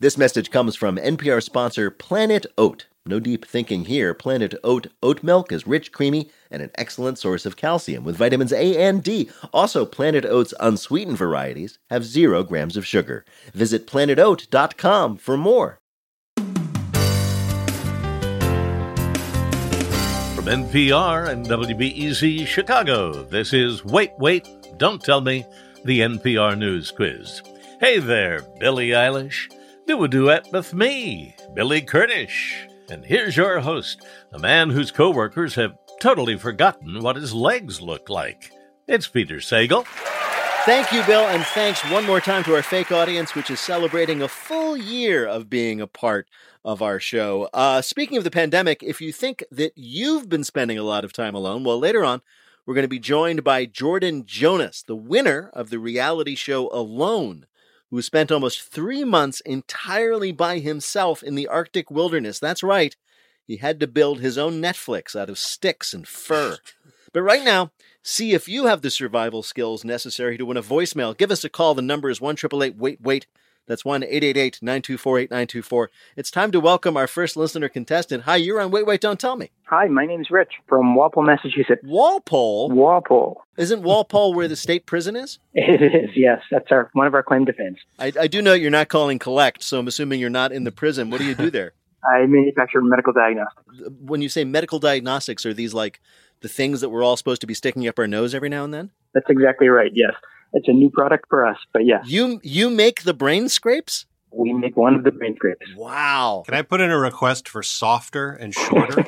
This message comes from NPR sponsor Planet Oat. No deep thinking here. Planet Oat oat milk is rich, creamy, and an excellent source of calcium with vitamins A and D. Also, Planet Oat's unsweetened varieties have zero grams of sugar. Visit planetoat.com for more. From NPR and WBEZ Chicago, this is Wait, Wait, Don't Tell Me, the NPR News Quiz. Hey there, Billie Eilish. Do a duet with me, Billy Kurdish. And here's your host, a man whose coworkers have totally forgotten what his legs look like. It's Peter Sagal. Thank you, Bill, and thanks one more time to our fake audience, which is celebrating a full year of being a part of our show. Uh, speaking of the pandemic, if you think that you've been spending a lot of time alone, well, later on, we're going to be joined by Jordan Jonas, the winner of the reality show Alone who spent almost three months entirely by himself in the Arctic wilderness. That's right, he had to build his own Netflix out of sticks and fur. But right now, see if you have the survival skills necessary to win a voicemail. Give us a call. The number is 1 Wait Wait. That's 1 888 924 8924. It's time to welcome our first listener contestant. Hi, you're on Wait, Wait, Don't Tell Me. Hi, my name's Rich from Walpole, Massachusetts. Walpole? Walpole. Isn't Walpole where the state prison is? It is, yes. That's our one of our claim fame. I, I do know you're not calling collect, so I'm assuming you're not in the prison. What do you do there? I manufacture medical diagnostics. Uh, when you say medical diagnostics, are these like the things that we're all supposed to be sticking up our nose every now and then? That's exactly right, yes it's a new product for us. But yeah, you you make the brain scrapes. We make one of the brain scrapes. Wow! Can I put in a request for softer and shorter?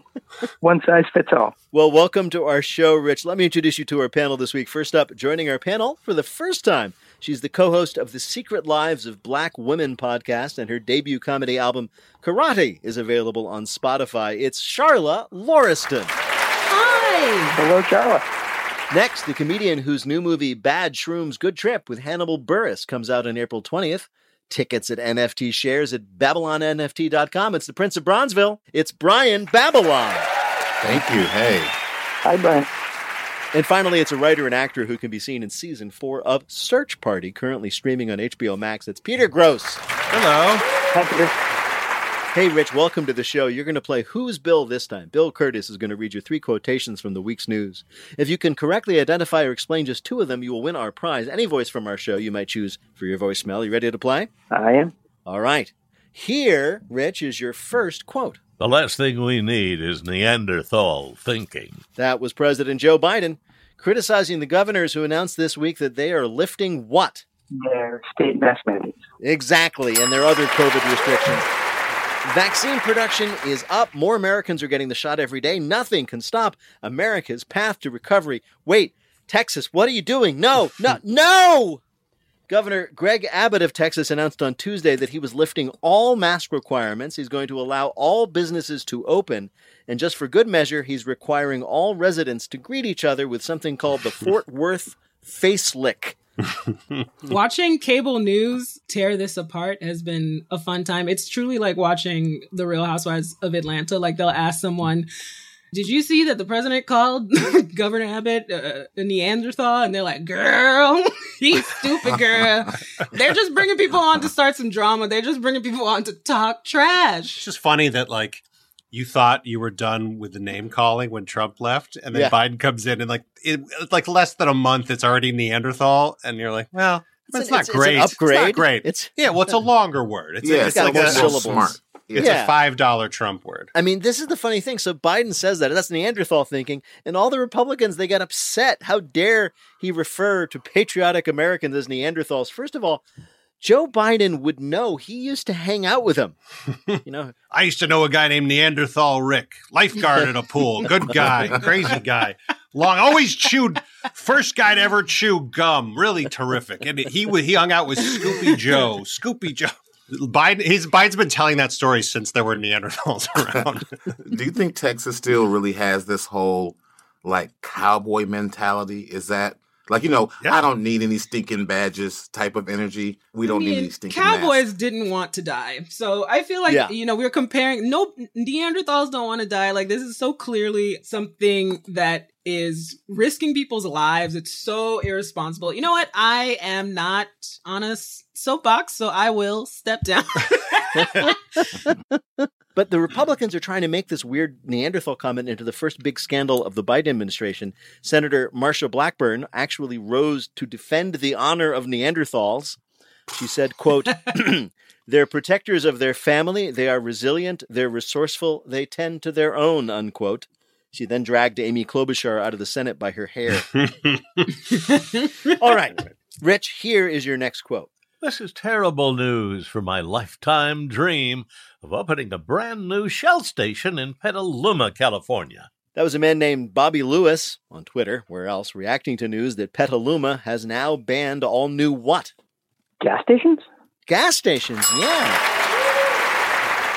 one size fits all. Well, welcome to our show, Rich. Let me introduce you to our panel this week. First up, joining our panel for the first time, she's the co host of the Secret Lives of Black Women podcast, and her debut comedy album, Karate, is available on Spotify. It's Charla Lauriston. Hi. Hello, Charla. Next, the comedian whose new movie Bad Shrooms Good Trip with Hannibal Buress comes out on April 20th. Tickets at NFT shares at BabylonNFT.com. It's the Prince of Bronzeville. It's Brian Babylon. Thank you. Hey. Hi, Brian. And finally, it's a writer and actor who can be seen in season four of Search Party, currently streaming on HBO Max. It's Peter Grosz. Hello. Hi, Peter. Hey, Rich, welcome to the show. You're going to play Who's Bill this time. Bill Kurtis is going to read you three quotations from the week's news. If you can correctly identify or explain just two of them, you will win our prize. Any voice from our show you might choose for your voicemail. You ready to play? I am. All right. Here, Rich, is your first quote. The last thing we need is Neanderthal thinking. That was President Joe Biden criticizing the governors who announced this week that they are lifting what? Their state mask mandates. Exactly, and their other COVID restrictions. Vaccine production is up. More Americans are getting the shot every day. Nothing can stop America's path to recovery. Wait, Texas, what are you doing? No, no, no! Governor Greg Abbott of Texas announced on Tuesday that he was lifting all mask requirements. He's going to allow all businesses to open. And just for good measure, he's requiring all residents to greet each other with something called the Fort Worth face lick. watching cable news tear this apart has been a fun time. It's truly like watching The Real Housewives of Atlanta. Like they'll ask someone, did you see that the president called Governor Abbott uh, a Neanderthal? And they're like, girl, he's stupid, girl. they're just bringing people on to start some drama. They're just bringing people on to talk trash. It's just funny that like you thought you were done with the name calling when Trump left, and then yeah. Biden comes in and like it, like less than a month, it's already Neanderthal, and you're like, well, it's, it's not it's, great. It's upgrade. It's not great. It's yeah. Well, it's a longer word. It's, yeah, a, it's, like a, syllables. Smart. It's yeah. a five dollar Trump word. I mean, this is the funny thing. So Biden says that that's Neanderthal thinking, and all the Republicans they got upset. How dare he refer to patriotic Americans as Neanderthals? First of all, Joe Biden would know. He used to hang out with him. You know, I used to know a guy named Neanderthal Rick, lifeguard at a pool, good guy, crazy guy. Long, always chewed. First guy to ever chew gum, really terrific. And he he hung out with Scoopy Joe. Scoopy Joe. Biden, he's Biden's been telling that story since there were Neanderthals around. Do you think Texas still really has this whole like cowboy mentality? Is that Like, you know, Yeah. I don't need any stinking badges type of energy. We don't I need mean, any stinking Cowboys masks. didn't want to die. So I feel like, Yeah. you know, we're comparing, nope, Neanderthals don't want to die. Like, this is so clearly something that is risking people's lives. It's so irresponsible. You know what? I am not on a soapbox, so I will step down. But the Republicans are trying to make this weird Neanderthal comment into the first big scandal of the Biden administration. Senator Marsha Blackburn actually rose to defend the honor of Neanderthals. She said, quote, They're protectors of their family, they are resilient, they're resourceful, they tend to their own, unquote. She then dragged Amy Klobuchar out of the Senate by her hair. All right. Rich, here is your next quote. This is terrible news for my lifetime dream of opening a brand new Shell station in Petaluma, California. That was a man named Bobby Lewis on Twitter, where else, reacting to news that Petaluma has now banned all new what? Gas stations? Gas stations, yeah.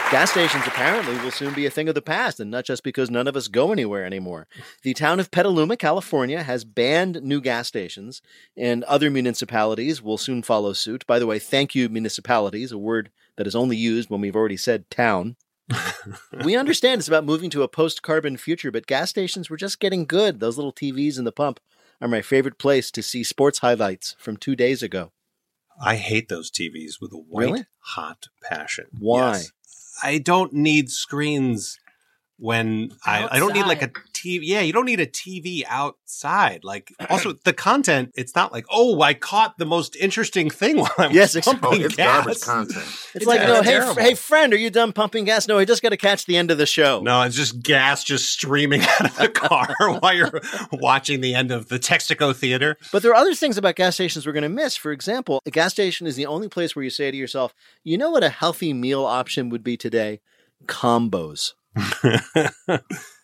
Gas stations apparently will soon be a thing of the past, and not just because none of us go anywhere anymore. The town of Petaluma, California, has banned new gas stations, and other municipalities will soon follow suit. By the way, thank you, municipalities, a word that is only used when we've already said town. we understand it's about moving to a post carbon future, but gas stations were just getting good. Those little TVs in the pump are my favorite place to see sports highlights from two days ago. I hate those TVs with a white Really? hot passion. Why? Yes. I don't need screens when I, I don't need like a TV. Yeah, you don't need a TV outside. Like also the content, it's not like, oh, I caught the most interesting thing while I'm Yes, ex- pumping it's gas. garbage content. It's, It's like, you know, hey, terrible. fr- hey, friend, are you done pumping gas? No, I just got to catch the end of the show. No, it's just gas just streaming out of the car while you're watching the end of the Texaco Theater. But there are other things about gas stations we're going to miss. For example, a gas station is the only place where you say to yourself, you know what a healthy meal option would be today? Combos.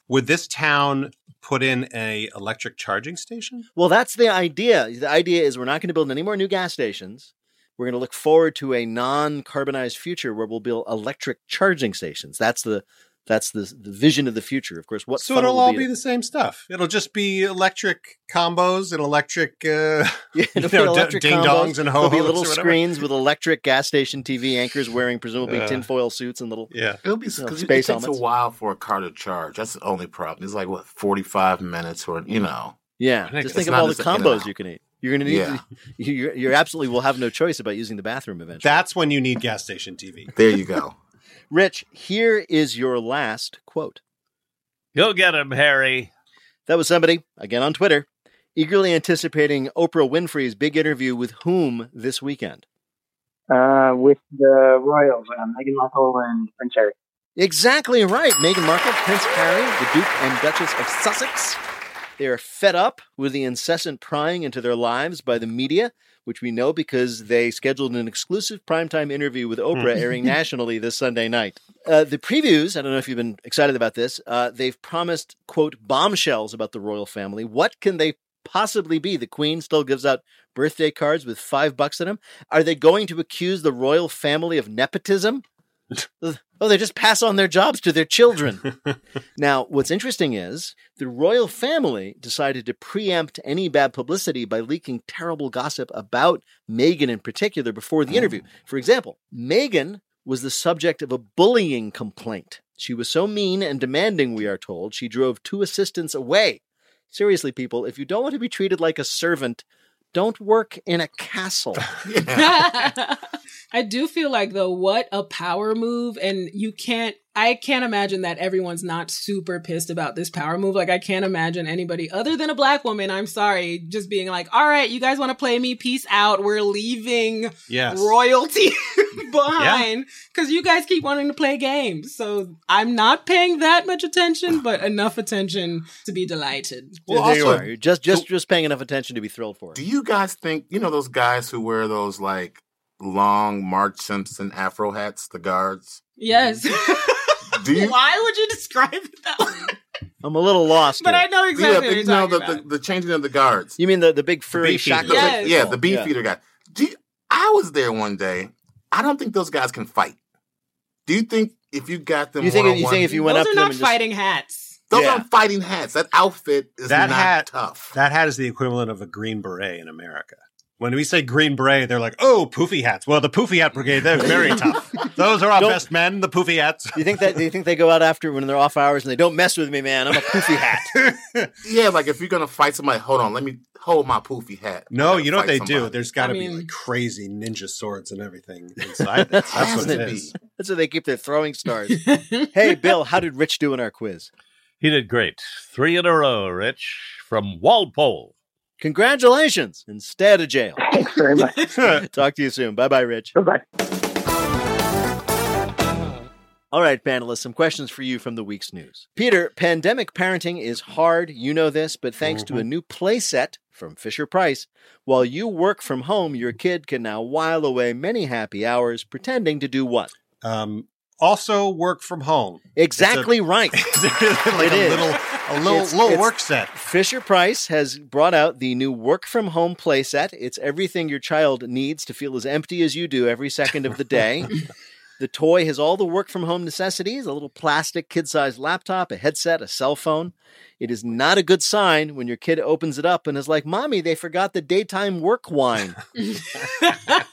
Would this town put in a electric charging station? Well, that's the idea. The idea is we're not going to build any more new gas stations. We're going to look forward to a non-carbonized future where we'll build electric charging stations. That's the that's the, the vision of the future. Of course, what so it'll all be be the same stuff. It'll just be electric combos and electric, uh, Yeah, you it'll be d- electric ding combos. dongs and There'll be little screens with electric gas station TV anchors wearing presumably Uh. tinfoil suits and little. yeah. It'll be You know, because it takes helmets. a while for a car to charge. That's the only problem. It's like what forty five minutes, or you know, Yeah, think just think of all the just an in and combos out. you can eat. You're going to need. Yeah. To, you you absolutely will have no choice about using the bathroom eventually. That's when you need gas station TV. there you go. Rich, here is your last quote. Go get him, Harry. That was somebody again on Twitter, eagerly anticipating Oprah Winfrey's big interview with whom this weekend. Uh, with the royals, uh, Meghan Markle and Prince Harry. Exactly right. Meghan Markle, Prince Harry, the Duke and Duchess of Sussex. They are fed up with the incessant prying into their lives by the media, which we know because they scheduled an exclusive primetime interview with Oprah airing nationally this Sunday night. Uh, the previews, I don't know if you've been excited about this, uh, they've promised, quote, bombshells about the royal family. What can they possibly be? The Queen still gives out birthday cards with five bucks in them. Are they going to accuse the royal family of nepotism? Oh, they just pass on their jobs to their children. now, what's interesting is the royal family decided to preempt any bad publicity by leaking terrible gossip about Meghan in particular before the interview. Oh. For example, Meghan was the subject of a bullying complaint. She was so mean and demanding, we are told, she drove two assistants away. Seriously, people, if you don't want to be treated like a servant, don't work in a castle. I do feel like though, what a power move, and you can't. I can't imagine that everyone's not super pissed about this power move. Like I can't imagine anybody other than a black woman. I'm sorry, just being like, "All right, you guys want to play me? Peace out. We're leaving Yes. royalty behind because you guys keep wanting to play games." So I'm not paying that much attention, but enough attention to be delighted. Well, there you also, are. You're just just just paying enough attention to be thrilled for it. Do you guys think you know those guys who wear those like long Marge Simpson afro hats, the guards? Yes. Do you? Why would you describe it that way? I'm a little lost. But here. I know yeah, exactly what the, you're you know the, about. the, the changing of the guards. You mean the, the big furry beef shackles? Yes. Yeah, the beef Yeah. eater guy. Do you, I was there one day. I don't think those guys can fight. Do you think if you got them, You think- you one-on-one- think if you went Those up are to them not and just- fighting hats. Those Yeah. aren't fighting hats. That outfit is That not hat- tough. That hat is the equivalent of a green beret in America. When we say green beret, they're like, "Oh, poofy hats." Well, the poofy hat brigade, they're very tough. Those are our Don't- best men, the poofy hats. Do you think that? Do you think they go out after when they're off hours and they don't mess with me, man? I'm a poofy hat. yeah, like if you're gonna fight somebody, hold on, let me hold my poofy hat. I No, gotta you know what fight they do? somebody. There's got to I be mean- like crazy ninja swords and everything inside. That's, that's what it it is. That's how they keep their throwing stars. hey, Bill, how did Rich do in our quiz? He did great. Three in a row, Rich, from Walpole. Congratulations! Instead of jail. Thanks very much. Talk to you soon. Bye, bye, Rich. Bye bye. All right, panelists, some questions for you from the week's news. Peter, pandemic parenting is hard. You know this, but thanks to a new playset from Fisher Price, while you work from home, your kid can now while away many happy hours pretending to do what? Um, also, work from home. Exactly right. like It a is. little, a little, It's- little it's- work set. Fisher Price has brought out the new work from home playset. It's everything your child needs to feel as empty as you do every second of the day. the toy has all the work from home necessities a little plastic kid sized laptop, a headset, a cell phone. It is not a good sign when your kid opens it up and is like, Mommy, they forgot the daytime work wine.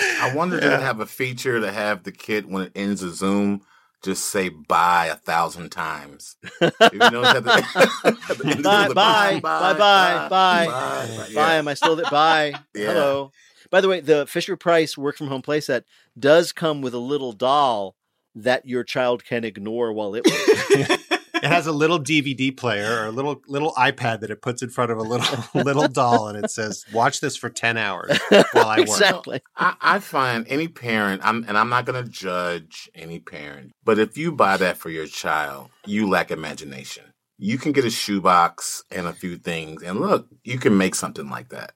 I wonder if they have a feature to have the kid when it ends a Zoom just say bye a thousand times. You notice the- at the end of Bye, bye, bye, bye, bye. bye. Bye. Am I still there? Bye. Yeah. Hello. By the way, the Fisher Price work from home playset does come with a little doll that your child can ignore while it works. It has a little DVD player or a little little iPad that it puts in front of a little little doll, and it says, "Watch this for ten hours while I work." exactly. I, I find any parent, I'm, and I'm not going to judge any parent, but if you buy that for your child, you lack imagination. You can get a shoebox and a few things, and look, you can make something like that.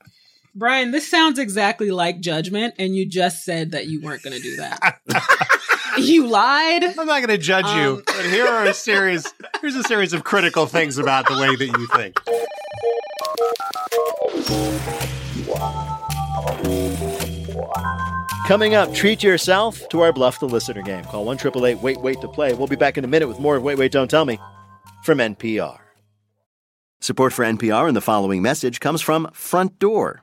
Brian, this sounds exactly like judgment, and you just said that you weren't going to do that. you lied. I'm not going to judge you, Um, but here are a series. Here's a series of critical things about the way that you think. Coming up, treat yourself to our Bluff the Listener game. Call 1 Wait Wait to play. We'll be back in a minute with more of Wait Wait Don't Tell Me from NPR. Support for NPR and the following message comes from Front Door.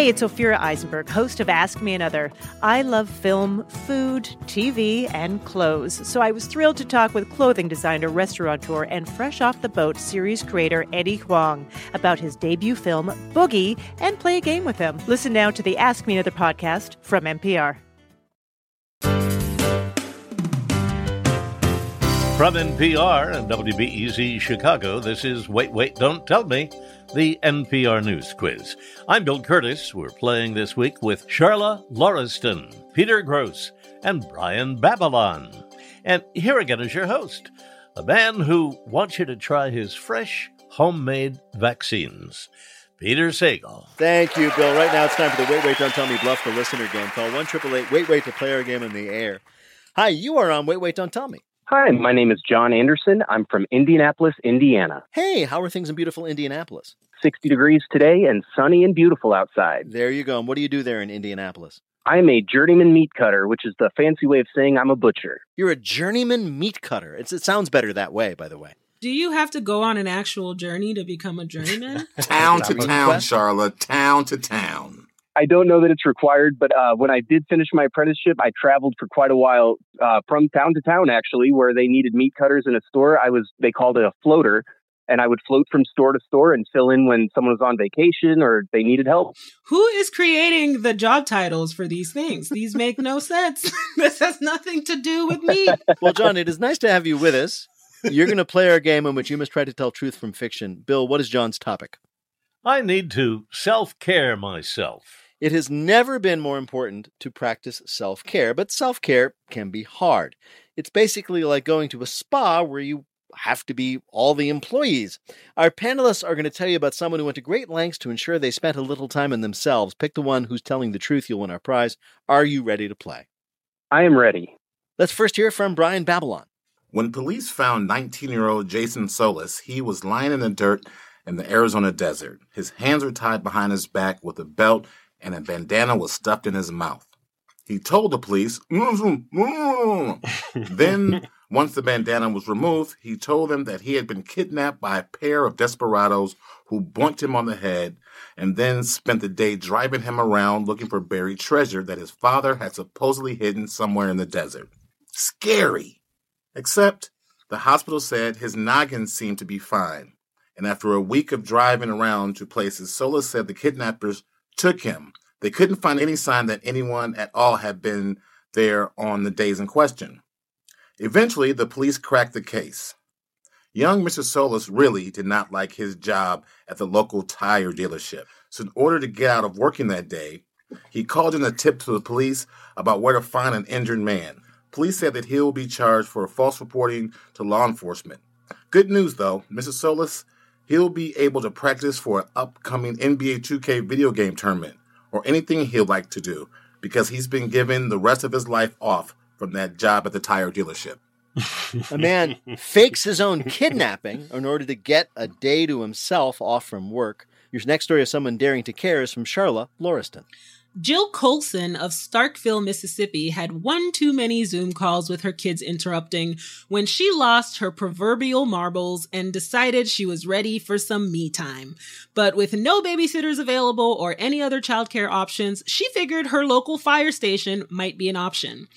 Hey, it's Ophira Eisenberg, host of Ask Me Another. I love film, food, TV, and clothes, so I was thrilled to talk with clothing designer, restaurateur, and Fresh Off the Boat series creator Eddie Huang about his debut film, Boogie, and play a game with him. Listen now to the Ask Me Another podcast from NPR. From NPR and WBEZ Chicago, this is Wait, Wait, Don't Tell Me, the NPR News Quiz. I'm Bill Kurtis. We're playing this week with Charla Lauriston, Peter Grosz, and Brian Babylon. And here again is your host, a man who wants you to try his fresh, homemade vaccines, Peter Sagal. Thank you, Bill. Right now it's time for the Wait Wait Don't Tell Me Bluff the Listener game. Call 1 Wait Wait to play our game in the air. Hi, you are on Wait Wait Don't Tell Me. Hi, my name is John Anderson. I'm from Indianapolis, Indiana. Hey, how are things in beautiful Indianapolis? 60 degrees today and sunny and beautiful outside. There you go. And what do you do there in Indianapolis? I'm a journeyman meat cutter, which is the fancy way of saying I'm a butcher. You're a journeyman meat cutter. It's, it sounds better that way, by the way. Do you have to go on an actual journey to become a journeyman? Town to town, the. Charlotte. Town to town. I don't know that it's required, but uh, when I did finish my apprenticeship, I traveled for quite a while uh, from town to town, actually, where they needed meat cutters in a store. I was, they called it a floater, and I would float from store to store and fill in when someone was on vacation or they needed help. Who is creating the job titles for these things? These make no sense. this has nothing to do with me. Well, John, it is nice to have you with us. You're going to play our game in which you must try to tell truth from fiction. Bill, what is John's topic? I need to self care myself. It has never been more important to practice self care, but self care can be hard. It's basically like going to a spa where you have to be all the employees. Our panelists are going to tell you about someone who went to great lengths to ensure they spent a little time in themselves. Pick the one who's telling the truth, you'll win our prize. Are you ready to play? I am ready. Let's first hear from Brian Babylon. When police found 19 year old Jason Solis, he was lying in the dirt in the Arizona desert. His hands were tied behind his back with a belt, and a bandana was stuffed in his mouth. He told the police, mm-hmm, mm-hmm. then, once the bandana was removed, he told them that he had been kidnapped by a pair of desperados who bonked him on the head and then spent the day driving him around looking for buried treasure that his father had supposedly hidden somewhere in the desert. Scary. Except the hospital said his noggin seemed to be fine. And after a week of driving around to places, Solis said the kidnappers took him. They couldn't find any sign that anyone at all had been there on the days in question. Eventually, the police cracked the case. Young Mr. Solis really did not like his job at the local tire dealership. So, in order to get out of working that day, he called in a tip to the police about where to find an injured man. Police said that he will be charged for false reporting to law enforcement. Good news, though, Mr. Solis, he'll be able to practice for an upcoming NBA 2K video game tournament or anything he'll like to do because he's been given the rest of his life off from that job at the tire dealership. a man fakes his own kidnapping in order to get a day to himself off from work. Your next story of someone daring to care is from Charla Lauriston. Jill Colson of Starkville, Mississippi had one too many Zoom calls with her kids interrupting when she lost her proverbial marbles and decided she was ready for some me time. But with no babysitters available or any other childcare options, she figured her local fire station might be an option.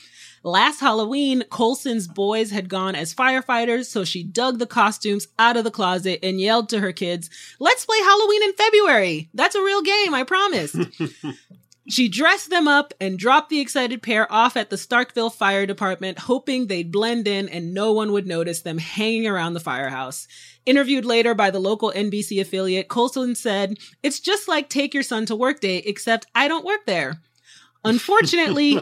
Last Halloween, Colson's boys had gone as firefighters, so she dug the costumes out of the closet and yelled to her kids, Let's play Halloween in February. That's a real game, I promise. She dressed them up and dropped the excited pair off at the Starkville Fire Department, hoping they'd blend in and no one would notice them hanging around the firehouse. Interviewed later by the local NBC affiliate, Colson said, It's just like Take Your Son to Work Day, except I don't work there. Unfortunately,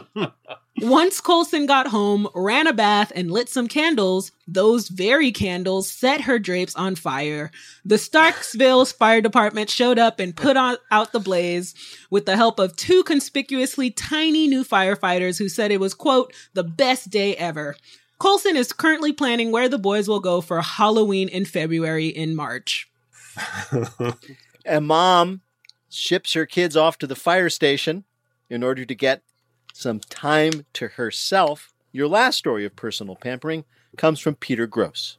once Colson got home, ran a bath, and lit some candles, those very candles set her drapes on fire. The Starkville's fire department showed up and put on, out the blaze with the help of two conspicuously tiny new firefighters who said it was, quote, the best day ever. Colson is currently planning where the boys will go for Halloween in February in March. a mom ships her kids off to the fire station in order to get some time to herself. Your last story of personal pampering comes from Peter Grosz.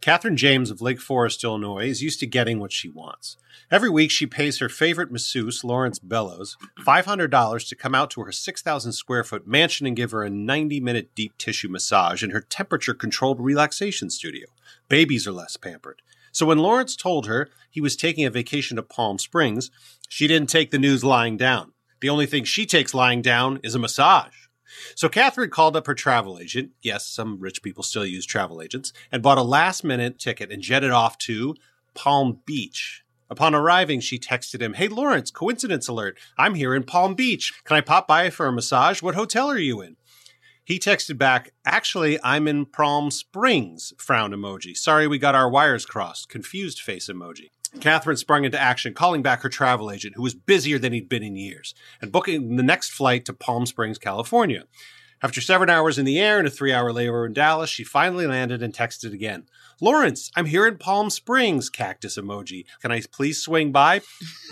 Catherine James of Lake Forest, Illinois, is used to getting what she wants. Every week, she pays her favorite masseuse, Lawrence Bellows, $500 to come out to her 6,000 square foot mansion and give her a 90 minute deep tissue massage in her temperature controlled relaxation studio. Babies are less pampered. So when Lawrence told her he was taking a vacation to Palm Springs, she didn't take the news lying down. The only thing she takes lying down is a massage. So Catherine called up her travel agent. Yes, some rich people still use travel agents, and bought a last minute ticket and jetted off to Palm Beach. Upon arriving, she texted him, Hey Lawrence, coincidence alert. I'm here in Palm Beach. Can I pop by for a massage? What hotel are you in? He texted back, Actually, I'm in Palm Springs, frown emoji. Sorry we got our wires crossed, confused face emoji. Catherine sprung into action, calling back her travel agent, who was busier than he'd been in years, and booking the next flight to Palm Springs, California. After seven hours in the air and a three hour layover in Dallas, she finally landed and texted again. Lawrence, I'm here in Palm Springs, cactus emoji. Can I please swing by?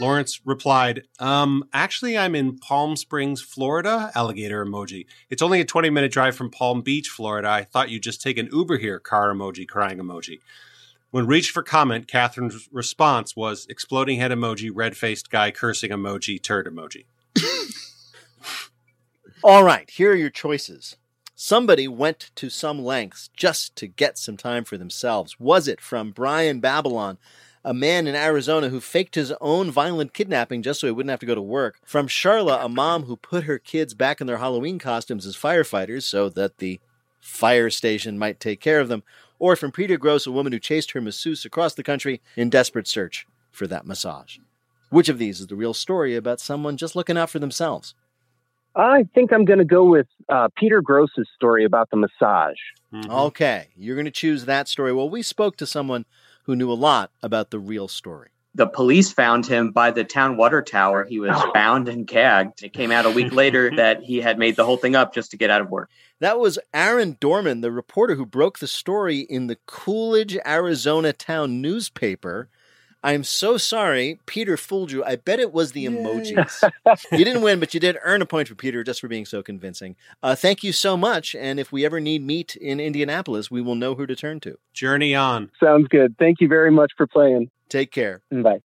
Lawrence replied, Um, actually, I'm in Palm Springs, Florida, alligator emoji. It's only a 20 minute drive from Palm Beach, Florida. I thought you'd just take an Uber here, car emoji, crying emoji. When reached for comment, Catherine's response was exploding head emoji, red faced guy, cursing emoji, turd emoji. All right, here are your choices. Somebody went to some lengths just to get some time for themselves. Was it from Brian Babylon, a man in Arizona who faked his own violent kidnapping just so he wouldn't have to go to work? From Charla, a mom who put her kids back in their Halloween costumes as firefighters so that the fire station might take care of them? Or from Peter Grosz, a woman who chased her masseuse across the country in desperate search for that massage. Which of these is the real story about someone just looking out for themselves? I think I'm going to go with uh, Peter Grosz's story about the massage. Mhm. Okay, you're going to choose that story. Well, we spoke to someone who knew a lot about the real story. The police found him by the town water tower. He was Oh. bound and gagged. It came out a week later that he had made the whole thing up just to get out of work. That was Aaron Dorman, the reporter who broke the story in the Coolidge, Arizona town newspaper. I'm so sorry, Peter fooled you. I bet it was the emojis. you didn't win, but you did earn a point for Peter just for being so convincing. Uh, thank you so much. And if we ever need meat in Indianapolis, we will know who to turn to. Journey on. Sounds good. Thank you very much for playing. Take care. Bye.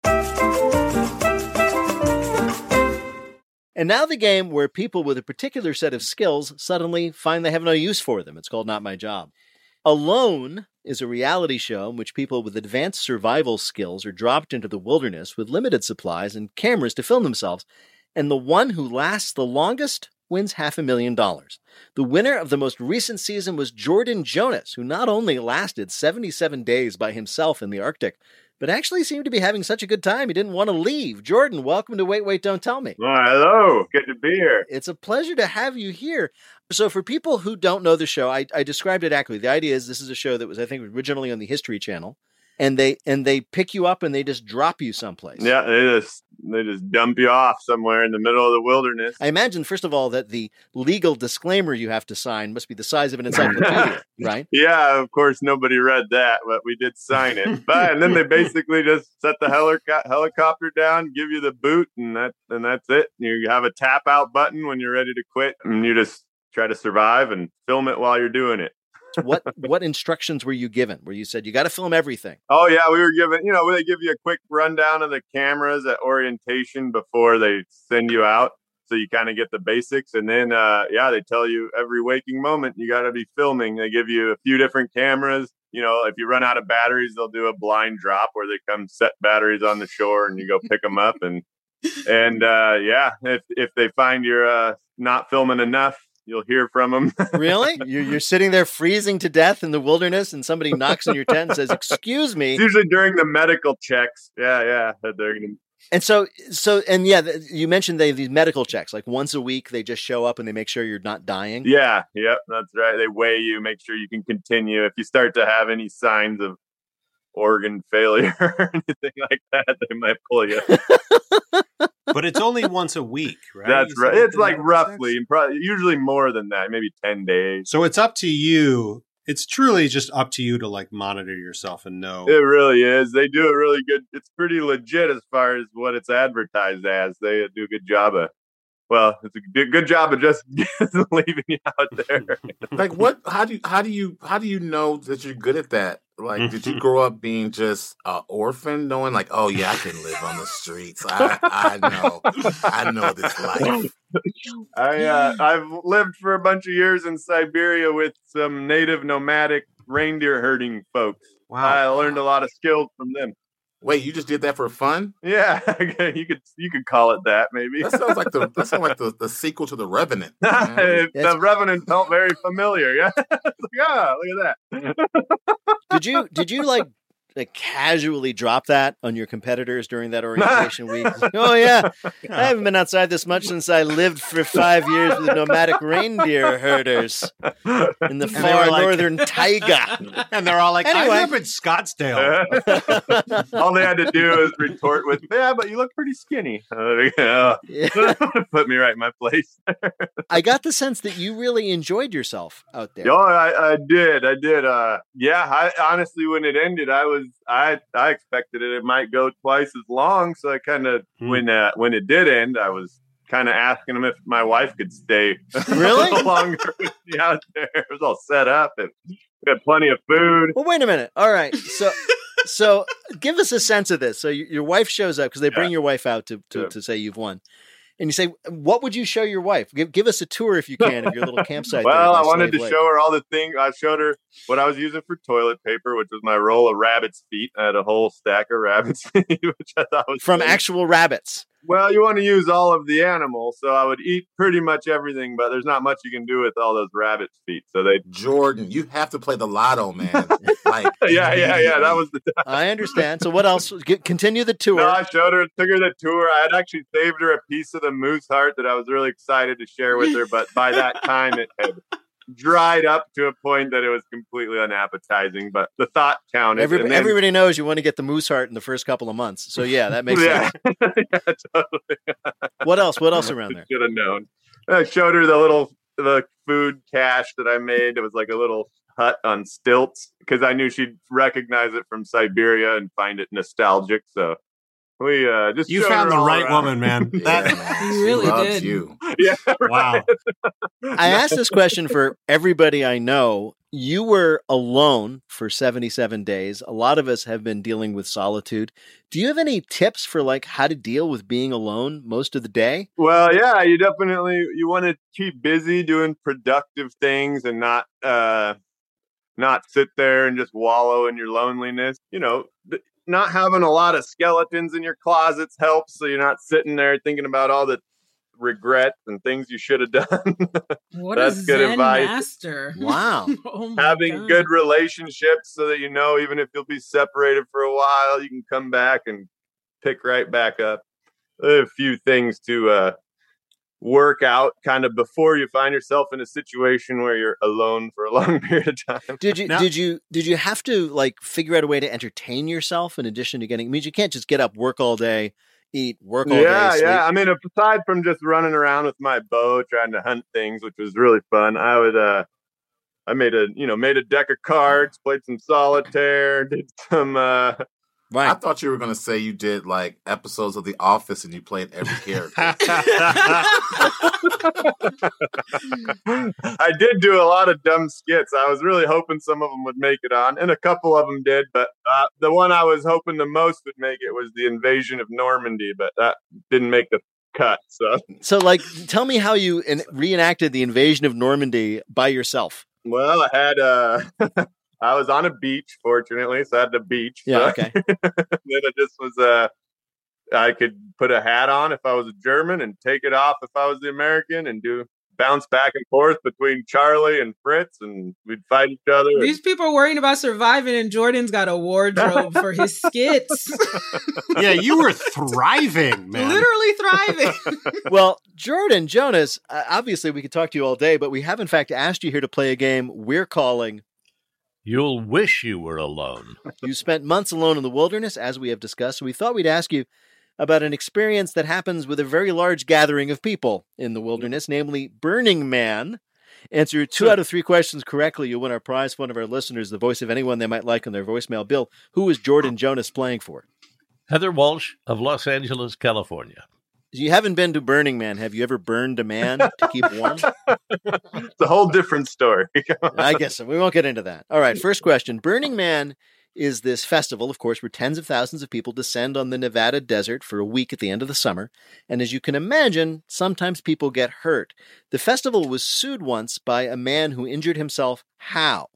And now the game where people with a particular set of skills suddenly find they have no use for them. It's called Not My Job. Alone is a reality show in which people with advanced survival skills are dropped into the wilderness with limited supplies and cameras to film themselves. And the one who lasts the longest wins half a million dollars. The winner of the most recent season was Jordan Jonas, who not only lasted 77 days by himself in the Arctic, but actually seemed to be having such a good time he didn't want to leave. Jordan, welcome to Wait, Wait, Don't Tell Me. Well, hello. Good to be here. It's a pleasure to have you here. So, for people who don't know the show, I, I described it accurately. The idea is this is a show that was, I think, originally on the History Channel, and they and they pick you up and they just drop you someplace. Yeah, they just they just dump you off somewhere in the middle of the wilderness. I imagine, first of all, that the legal disclaimer you have to sign must be the size of an encyclopedia, right? Yeah, of course nobody read that, but we did sign it. but and then they basically just set the helico- helicopter down, give you the boot, and that and that's it. You have a tap out button when you're ready to quit, and you just try to survive and film it while you're doing it. What what instructions were you given? Where you said you got to film everything? Oh yeah, we were given, you know, they give you a quick rundown of the cameras at orientation before they send you out. So you kind of get the basics and then uh yeah, they tell you every waking moment you got to be filming. They give you a few different cameras. You know, if you run out of batteries, they'll do a blind drop where they come set batteries on the shore and you go pick them up and and uh yeah, if if they find you're uh not filming enough, you'll hear from them. Really? You're, you're sitting there freezing to death in the wilderness, and somebody knocks on your tent and says, "Excuse me." It's usually during the medical checks. Yeah, yeah, gonna And so, so, and yeah, you mentioned they have these medical checks. Like once a week, they just show up and they make sure you're not dying. Yeah, yep, that's right. They weigh you, make sure you can continue. If you start to have any signs of organ failure or anything like that, they might pull you. But it's only once a week, right? That's right. It's like roughly, probably usually more than that, maybe ten days. So it's up to you. It's truly just up to you to like monitor yourself and know. It really is. They do a really good. It's pretty legit as far as what it's advertised as. They do a good job of. Well, it's a good job of just leaving you out there. Like what? How do you, how do you how do you know that you're good at that? Like, did you grow up being just an orphan, knowing like, oh yeah, I can live on the streets. I I know, I know this life. I uh, I've lived for a bunch of years in Siberia with some native nomadic reindeer herding folks. Wow, I learned a lot of skills from them. Wait, you just did that for fun? Yeah, you could you could call it that maybe. That sounds like the that sounds like the, the sequel to the Revenant. the Revenant felt very familiar. Yeah, It's like, ah, look at that. Did you did you like like casually drop that on your competitors during that orientation week? Oh yeah, I haven't been outside this much since I lived for five years with nomadic reindeer herders in the far like- northern taiga. And they're all like, Anyway. I live in Scottsdale. All they had to do is retort with, "Yeah, but you look pretty skinny." Uh, yeah. Put me right in my place. I got the sense that you really enjoyed yourself out there. Yeah, I, I did. I did. Uh, yeah. I honestly, when it ended, I was I I expected it. It might go twice as long. So I kind of when uh, when it did end, I was kind of asking him if my wife could stay Really? longer with me out there. It was all set up and we had plenty of food. Well, wait a minute. All right, so so give us a sense of this. So your, your wife shows up because they bring your wife out to to, Yeah. to say you've won. And you say, what would you show your wife? Give, give us a tour if you can of your little campsite. Well, I wanted to Lake. show her all the things. I showed her what I was using for toilet paper, which was my roll of rabbit's feet. I had a whole stack of rabbit's feet, which I thought was from funny. actual rabbits. Well, you want to use all of the animal, so I would eat pretty much everything, but there's not much you can do with all those rabbit's feet. So they, Jordan, you have to play the lotto, man. Like, yeah, yeah, yeah. That was the. I understand. So what else? Get, continue the tour. No, I showed her, took her the tour. I had actually saved her a piece of the moose heart that I was really excited to share with her, but by that time it had dried up to a point that it was completely unappetizing. But the thought counted. Every, then- everybody knows you want to get the moose heart in the first couple of months. So yeah, that makes yeah, sense. yeah, totally. What else? What else around there? Should have known. I showed her the little the food cache that I made. It was like a little hut on stilts because I knew she'd recognize it from Siberia and find it nostalgic. So we uh just You found the right around. woman, man. yeah, That- man. You really loves did. you. Yeah, wow. I asked this question for everybody I know. You were alone for 77 days. A lot of us have been dealing with solitude. Do you have any tips for like how to deal with being alone most of the day? Well, yeah, you definitely you want to keep busy doing productive things and not uh not sit there and just wallow in your loneliness. You know, th- not having a lot of skeletons in your closets helps so you're not sitting there thinking about all the regrets and things you should have done. What That's a good Zen advice. master. Wow. oh having God. good relationships so that you know even if you'll be separated for a while you can come back and pick right back up a few things to uh work out kind of before you find yourself in a situation where you're alone for a long period of time Did you Now- did you did you have to like figure out a way to entertain yourself in addition to getting I mean you can't just get up, work all day, eat, work all yeah day, sleep. yeah i mean aside from just running around with my bow trying to hunt things which was really fun i would uh I made a, you know, made a deck of cards, played some solitaire, did some uh I thought you were going to say you did like episodes of The Office and you played every character. I did do a lot of dumb skits. I was really hoping some of them would make it on, and a couple of them did. But uh, the one I was hoping the most would make it was the invasion of Normandy, but that didn't make the cut. So, So like tell me how you en- reenacted the invasion of Normandy by yourself. well, I had uh, I was on a beach, fortunately, so I had the beach. Yeah, so- okay. then it just was uh, I could put a hat on if I was a German and take it off if I was the American, and do bounce back and forth between Charlie and Fritz, and we'd fight each other. These people are worrying about surviving, and Jordan's got a wardrobe for his skits. yeah, you were thriving, man. Literally thriving. well, Jordan, Jonas, uh, obviously we could talk to you all day, but we have in fact asked you here to play a game we're calling You'll wish you were alone. You spent months alone in the wilderness, as we have discussed. So we thought we'd ask you about an experience that happens with a very large gathering of people in the wilderness, namely Burning Man. Answer two out of three questions correctly. You'll win our prize for one of our listeners, the voice of anyone they might like on their voicemail. Bill, who is Jordan Jonas playing for? Heather Walsh of Los Angeles, California. You haven't been to Burning Man. Have you ever burned a man to keep warm? it's a whole different story. I guess so. We won't get into that. All right, first question. Burning Man is this festival, of course, where tens of thousands of people descend on the Nevada desert for a week at the end of the summer. And as you can imagine, sometimes people get hurt. The festival was sued once by a man who injured himself. How?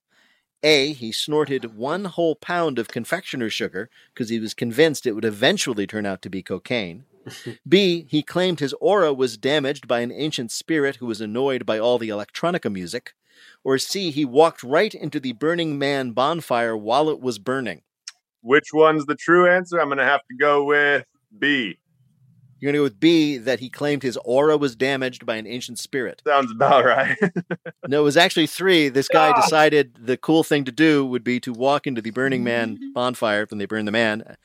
A, he snorted one whole pound of confectioner's sugar because he was convinced it would eventually turn out to be cocaine. B, he claimed his aura was damaged by an ancient spirit who was annoyed by all the electronica music. Or C, he walked right into the Burning Man bonfire while it was burning. Which one's the true answer? I'm going to have to go with B. You're going to go with B, that he claimed his aura was damaged by an ancient spirit. Sounds about right. No, it was actually three. This guy decided the cool thing to do would be to walk into the Burning Man bonfire when they burn the man.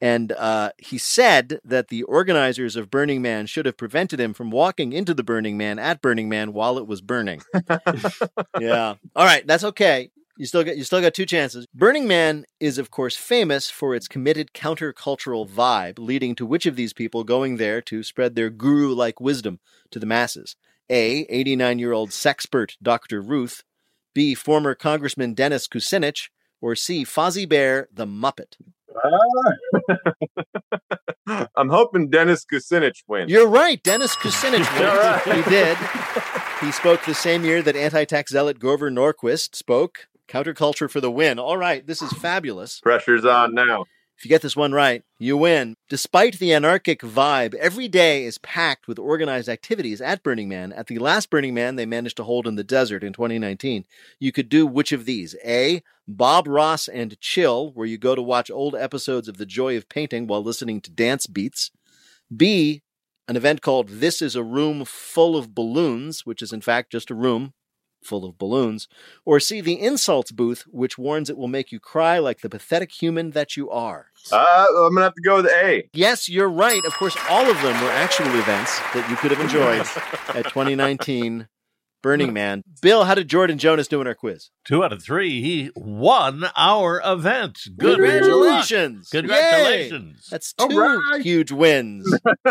And uh, he said that the organizers of Burning Man should have prevented him from walking into the Burning Man at Burning Man while it was burning. yeah. All right, that's okay. You still got you still got two chances. Burning Man is of course famous for its committed countercultural vibe, leading to which of these people going there to spread their guru-like wisdom to the masses? A, 89-year-old sexpert Dr. Ruth, B, former Congressman Dennis Kucinich, or C, Fozzie Bear the Muppet. Ah! I'm hoping Dennis Kucinich wins. You're right, Dennis Kucinich All right. wins. He did. He spoke the same year that anti-tax zealot Grover Norquist spoke. Counterculture for the win. All right, this is fabulous. Pressure's on now. If you get this one right, you win. Despite the anarchic vibe, every day is packed with organized activities at Burning Man. At the last Burning Man they managed to hold in the desert in 2019, you could do which of these? A. Bob Ross and Chill, where you go to watch old episodes of The Joy of Painting while listening to dance beats. B. An event called This is a Room Full of Balloons, which is in fact just a room full of balloons, or see the insults booth, which warns it will make you cry like the pathetic human that you are. Uh, I'm gonna have to go with A. Yes, you're right. Of course, all of them were actual events that you could have enjoyed at 2019 Burning Man. Bill, how did Jordan Jonas do in our quiz? Two out of three. He won our event. Good Congratulations! luck. Congratulations. Yay! That's two right. huge wins.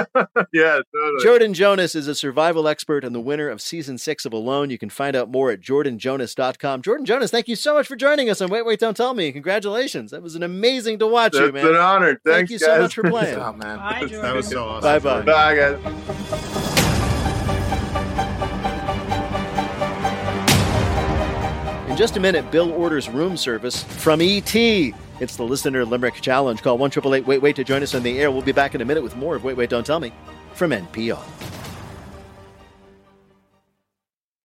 yeah, totally. Jordan Jonas is a survival expert and the winner of season six of Alone. You can find out more at jordanjonas.com. Jordan Jonas, thank you so much for joining us on Wait, Wait, Don't Tell Me. Congratulations. That was an amazing to watch you, That's man. an honor. Thank Thanks, you guys. so much for playing. job, oh, man. Bye, Jordan. That was so awesome. Bye bye. Bye, guys. In just a minute, Bill orders room service from ET. It's the listener limerick challenge. Call one triple eight wait wait to join us on the air. We'll be back in a minute with more of Wait Wait Don't Tell Me from NPR.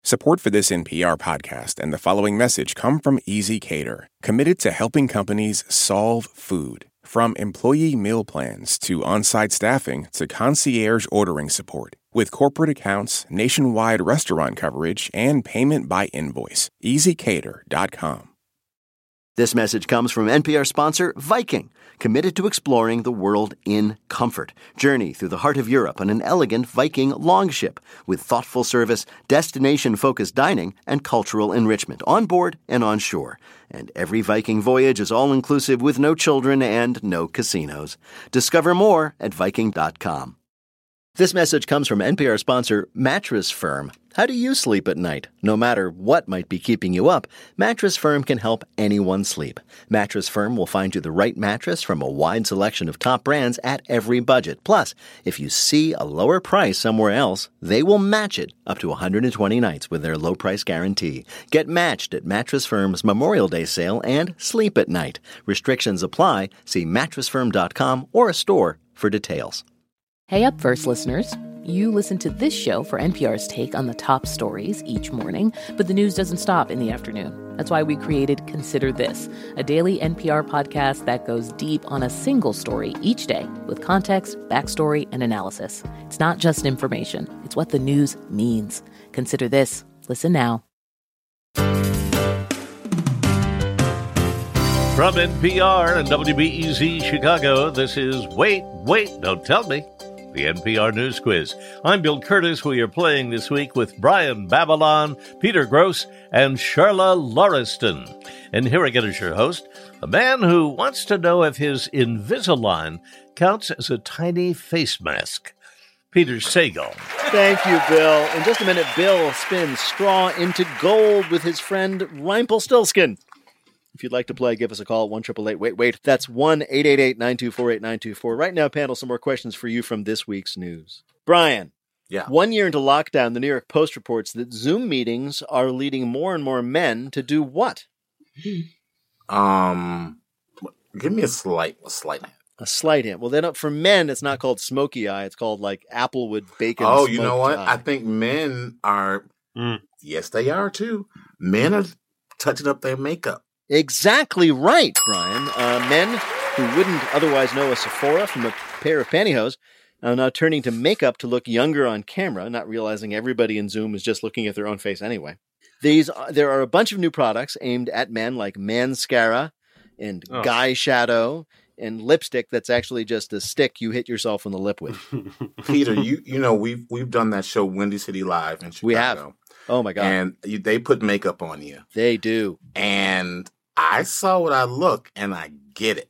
Support for this NPR podcast and the following message come from ezCater, committed to helping companies solve food. From employee meal plans to on site staffing to concierge ordering support. With corporate accounts, nationwide restaurant coverage, and payment by invoice. ezCater.com. This message comes from NPR sponsor Viking, committed to exploring the world in comfort. Journey through the heart of Europe on an elegant Viking longship with thoughtful service, destination focused dining, and cultural enrichment on board and on shore. And every Viking voyage is all inclusive with no children and no casinos. Discover more at Viking.com. This message comes from NPR sponsor Mattress Firm. How do you sleep at night? No matter what might be keeping you up, Mattress Firm can help anyone sleep. Mattress Firm will find you the right mattress from a wide selection of top brands at every budget. Plus, if you see a lower price somewhere else, they will match it up to 120 nights with their low price guarantee. Get matched at Mattress Firm's Memorial Day sale and sleep at night. Restrictions apply. See mattressfirm.com or a store for details. Hey Up First listeners. You listen to this show for NPR's take on the top stories each morning, but the news doesn't stop in the afternoon. That's why we created Consider This, a daily NPR podcast that goes deep on a single story each day with context, backstory, and analysis. It's not just information, it's what the news means. Consider This. Listen now. From NPR and WBEZ Chicago, this is Wait, Wait, Don't Tell Me, the NPR News Quiz. I'm Bill Kurtis. We are playing this week with Brian Babylon, Peter Grosz, and Charla Lauriston. And here again is your host, a man who wants to know if his Invisalign counts as a tiny face mask. Peter Sagal. Thank you, Bill. In just a minute, Bill spins straw into gold with his friend Rumpelstiltskin. If you'd like to play, give us a call at 1 Wait, wait. That's 1 888 924 8924. Right now, panel, some more questions for you from this week's news. Brian. Yeah. One year into lockdown, the New York Post reports that Zoom meetings are leading more and more men to do what? Um, give me a slight, a slight. Hint. A slight hint. Well, then for men, it's not called smoky eye. It's called like applewood bacon. Oh, you know what? eye. I think men are. Mm. Yes, they are too. Men are touching up their makeup. Exactly right, Brian. Uh, men who wouldn't otherwise know a Sephora from a pair of pantyhose are now turning to makeup to look younger on camera, not realizing everybody in Zoom is just looking at their own face anyway. These uh, there are a bunch of new products aimed at men like Manscara and Oh. Guy Shadow and lipstick that's actually just a stick you hit yourself in the lip with. Peter, you you know we've we've done that show Windy City Live in Chicago. We have. Oh my god. and you, they put makeup on you, they do. and I saw what I look, and I get it.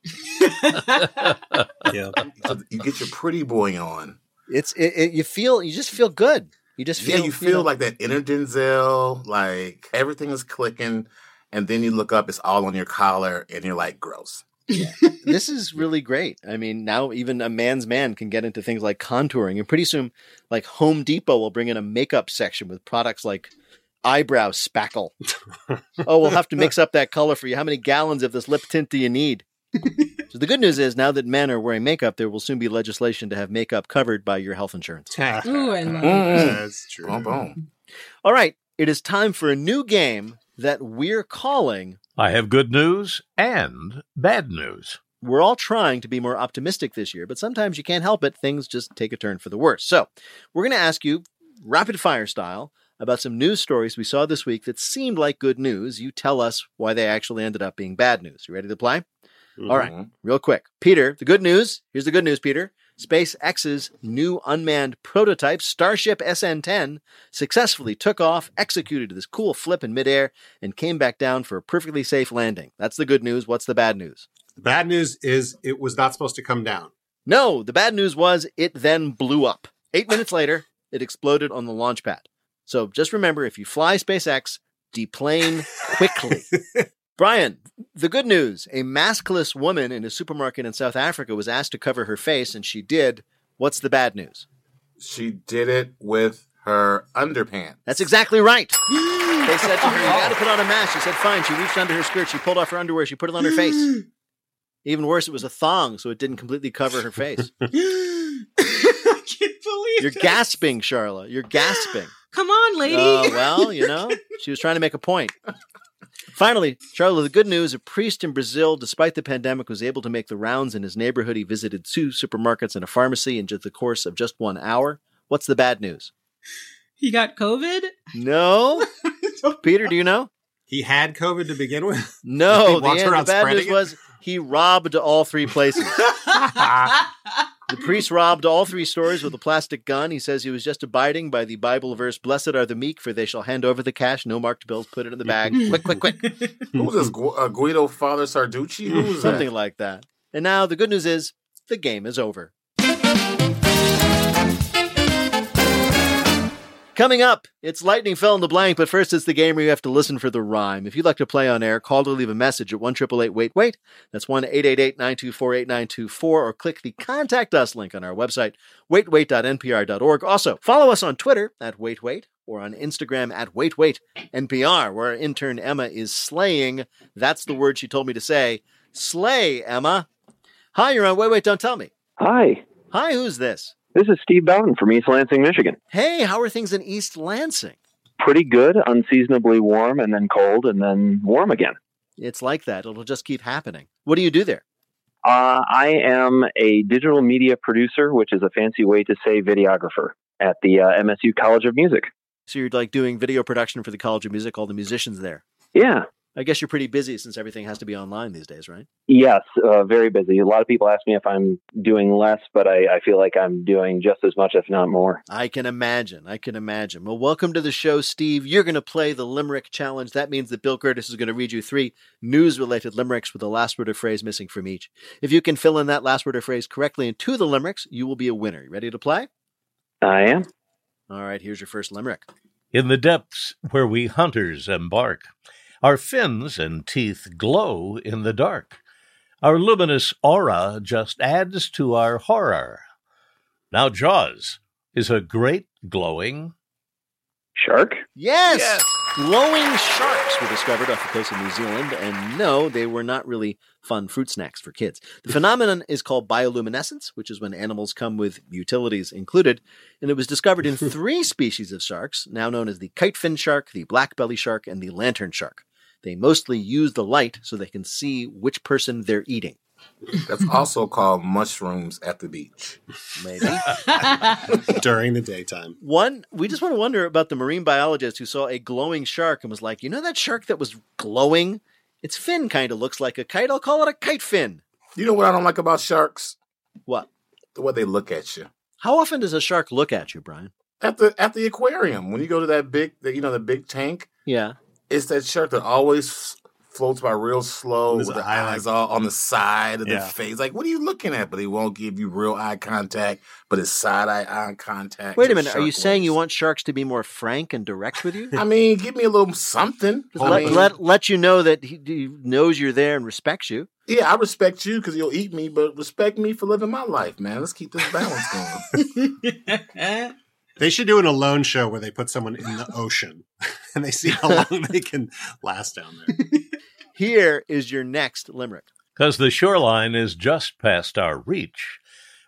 Yeah. So you get your pretty boy on. It's it, it, you feel you just feel good. You just Yeah, feel you feel know- like that inner Denzel, like everything is clicking, and then you look up, it's all on your collar, and you're like, gross. this is really great. I mean, now even a man's man can get into things like contouring, and pretty soon, like Home Depot will bring in a makeup section with products like eyebrow spackle. oh, we'll have to mix up that color for you. How many gallons of this lip tint do you need? so the good news is now that men are wearing makeup, there will soon be legislation to have makeup covered by your health insurance. Ooh, I love Mm. That's true. Boom, boom. All right, it is time for a new game that we're calling. I have good news and bad news. We're all trying to be more optimistic this year, but sometimes you can't help it. Things just take a turn for the worse. So, we're going to ask you, rapid fire style, about some news stories we saw this week that seemed like good news. You tell us why they actually ended up being bad news. You ready to play? All right, Mhm. real quick. Peter, the good news. Here's the good news, Peter. SpaceX's new unmanned prototype, Starship SN 10, successfully took off, executed this cool flip in midair, and came back down for a perfectly safe landing. That's the good news. What's the bad news? The bad news is it was not supposed to come down. No, the bad news was it then blew up. Eight minutes later, it exploded on the launch pad. So just remember if you fly SpaceX, deplane quickly. Brian, the good news a maskless woman in a supermarket in South Africa was asked to cover her face, and she did. What's the bad news? She did it with her underpants. That's exactly right. They said to her, You got to put on a mask. She said, Fine. She reached under her skirt. She pulled off her underwear. She put it on her face. Even worse, it was a thong, so it didn't completely cover her face. I can't believe it. You're gasping, Charla. You're gasping. Come on, lady. Oh, well, you know, she was trying to make a point. Finally, Charla, the good news a priest in Brazil, despite the pandemic, was able to make the rounds in his neighborhood. He visited two supermarkets and a pharmacy in just the course of just one hour. What's the bad news? he got COVID. No? Peter, do you know? He had COVID to begin with. No, the, end, the bad news it? was he robbed all three places. The priest robbed all three stores with a plastic gun. He says he was just abiding by the Bible verse, Blessed are the meek, for they shall hand over the cash. No marked bills, put it in the bag. quick, quick, quick. Who was this? Gu- uh, Guido Father Sarducci? Who was Something that? like that. And now the good news is the game is over. Coming up, it's Lightning Fell in the Blank, but first it's the game where you have to listen for the rhyme. If you'd like to play on air, call to leave a message at 1 wait wait. That's 1 924 8924, or click the Contact Us link on our website, waitwait.npr.org. Also, follow us on Twitter at waitwait or on Instagram at waitwaitnpr, where our intern Emma is slaying. That's the word she told me to say. Slay, Emma. Hi, you're on Wait Wait, Don't Tell Me. Hi, Hi, who's this? This is Steve Bowden from East Lansing, Michigan. Hey, how are things in East Lansing? Pretty good, unseasonably warm, and then cold, and then warm again. It's like that. It'll just keep happening. What do you do there? Uh, I am a digital media producer, which is a fancy way to say videographer at the uh, MSU College of Music. So you're like doing video production for the College of Music, all the musicians there. Yeah, I guess you're pretty busy since everything has to be online these days, right? yes, uh, very busy. A lot of people ask me if I'm doing less, but I, I feel like I'm doing just as much, if not more. I can imagine. I can imagine. Well, welcome to the show, Steve. You're going to play the Limerick Challenge. That means that Bill Kurtis is going to read you three news related limericks with the last word or phrase missing from each. If you can fill in that last word or phrase correctly in two of the limericks, you will be a winner. You ready to play? I am. All right, here's your first limerick. In the depths where we hunters embark, our fins and teeth glow in the dark. Our luminous aura just adds to our horror. Now, Jaws is a great glowing. Shark? Yes! Glowing sharks were discovered off the coast of New Zealand, and no, they were not really fun fruit snacks for kids. The phenomenon is called bioluminescence, which is when animals come with utilities included, and it was discovered in three species of sharks, now known as the kitefin shark, the black belly shark, and the lantern shark. They mostly use the light so they can see which person they're eating. That's also called mushrooms at the beach. Maybe. during the daytime. One, we just want to wonder about the marine biologist who saw a glowing shark and was like, you know that shark that was glowing? Its fin kind of looks like a kite. I'll call it a kite fin. You know what I don't like about sharks? What? The way they look at you. How often does a shark look at you, Brian? At the at the aquarium, when you go to that big, the, you know, the big tank, Yeah. It's that shark that always floats by real slow with the eye, like- eyes all on the side of Yeah. the face. Like, what are you looking at? But he won't give you real eye contact, but it's side eye eye contact. Wait a minute. Are you shark saying you want sharks to be more frank and direct with you? I mean, give me a little something. Let, mean, let, let you know that he, he knows you're there and respects you. yeah, I respect you because you'll eat me, but respect me for living my life, man. Let's keep this balance going. They should do an alone show where they put someone in the ocean and they see how long they can last down there. Here is your next limerick. because the shoreline is just past our reach.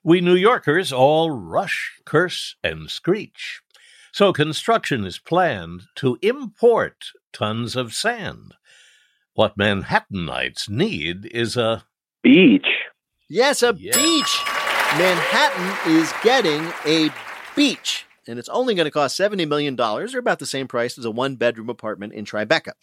We New Yorkers all rush, curse, and screech. So construction is planned to import tons of sand. What Manhattanites need is a beach. Yes, a beach. Manhattan is getting a beach. And it's only going to cost $70 million, or about the same price as a one bedroom apartment in Tribeca.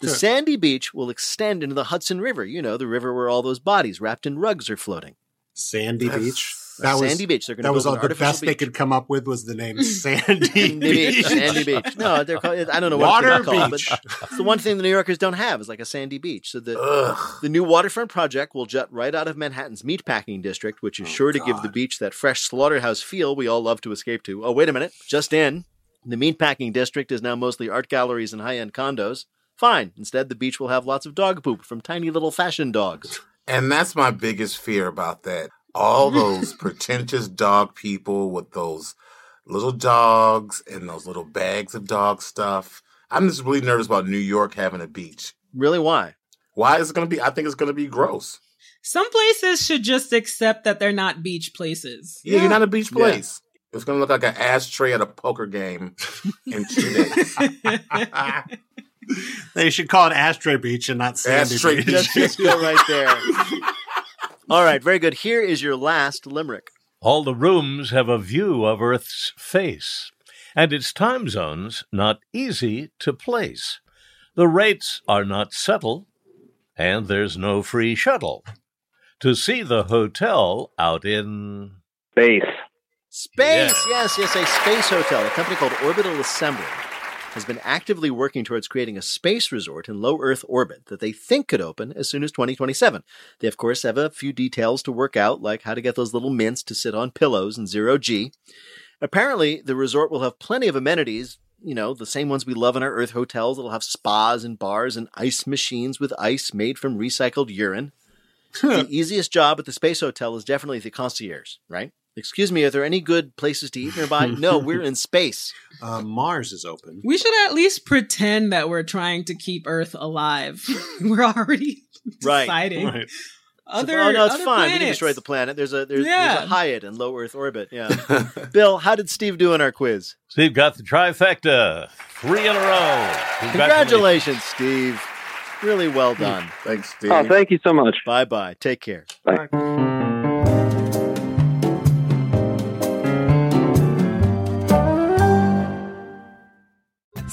The Sure. sandy beach will extend into the Hudson River, you know, the river where all those bodies wrapped in rugs are floating. Sandy Beach. Sandy Beach. They're gonna that was build all an the artificial best they could come up with was the name Sandy Sandy Beach. Beach. Sandy Beach. No, they're called, I don't know what Water it's called, Beach. but it's the one thing the New Yorkers don't have is like a sandy beach. So the the new waterfront project will jut right out of Manhattan's meatpacking district, which is oh, sure to give the beach that fresh slaughterhouse feel we all love to escape to. Oh, wait a minute, just in. The meatpacking district is now mostly art galleries and high-end condos. Fine. Instead, the beach will have lots of dog poop from tiny little fashion dogs. And that's my biggest fear about that. All those pretentious dog people with those little dogs and those little bags of dog stuff. I'm just really nervous about New York having a beach. Really? Why? Why is it going to be? I think it's going to be gross. Some places should just accept that they're not beach places. Yeah, you're not a beach place. It's going to look like an ashtray at a poker game in two days. They should call it Ashtray Beach and not Sandy Ashtray Beach. Just, just go right there. All right, very good. Here is your last limerick. All the rooms have a view of Earth's face, and its time zones not easy to place. The rates are not settled, and there's no free shuttle to see the hotel out in space. Space, yes, yes, a space hotel. A company called Orbital Assembly has been actively working towards creating a space resort in low Earth orbit that they think could open as soon as 2027. They, of course, have a few details to work out, like how to get those little mints to sit on pillows in zero G. Apparently, the resort will have plenty of amenities, you know, the same ones we love in our Earth hotels. It'll have spas and bars and ice machines with ice made from recycled urine. the easiest job at the space hotel is definitely the concierge, right? Excuse me, are there any good places to eat nearby? no, we're in space. Uh, Mars is open. We should at least pretend that we're trying to keep Earth alive. we're already Right. deciding. Right. Other, oh no, it's other fine. We can planets. destroy the planet. There's a there's, there's a Hyatt in low Earth orbit. Yeah. Bill, how did Steve do in our quiz? Steve got the trifecta, three in a row. Congratulations, Steve. Really well done. Thanks, Steve. Oh, thank you so much. Bye bye. Take care.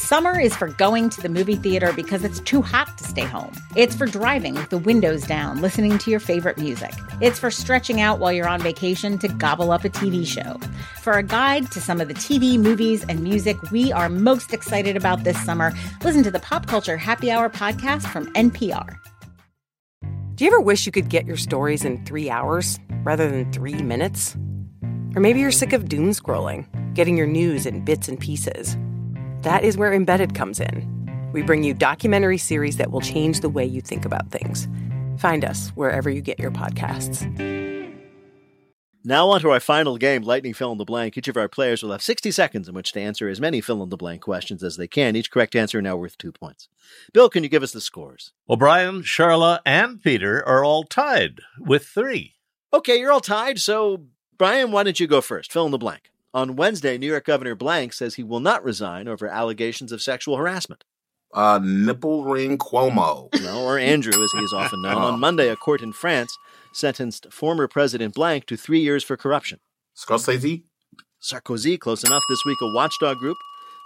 Summer is for going to the movie theater because it's too hot to stay home. It's for driving with the windows down, listening to your favorite music. It's for stretching out while you're on vacation to gobble up a TV show. For a guide to some of the TV, movies, and music we are most excited about this summer, listen to the Pop Culture Happy Hour podcast from NPR. Do you ever wish you could get your stories in three hours rather than three minutes? Or maybe you're sick of doom scrolling, getting your news in bits and pieces. That is where Embedded comes in. We bring you documentary series that will change the way you think about things. Find us wherever you get your podcasts. Now on to our final game, Lightning Fill in the Blank. Each of our players will have 60 seconds in which to answer as many fill in the blank questions as they can. Each correct answer now worth two points. Bill, can you give us the scores? O'Brien, Charla, and Peter are all tied with three. Okay, you're all tied. So, Brian, why don't you go first? Fill in the blank. On Wednesday, New York Governor Blank says he will not resign over allegations of sexual harassment. Uh, nipple ring Cuomo. No, or Andrew, as he is often known. On Monday, a court in France sentenced former President Blank to three years for corruption. Scorsese. Sarkozy, close enough. This week, a watchdog group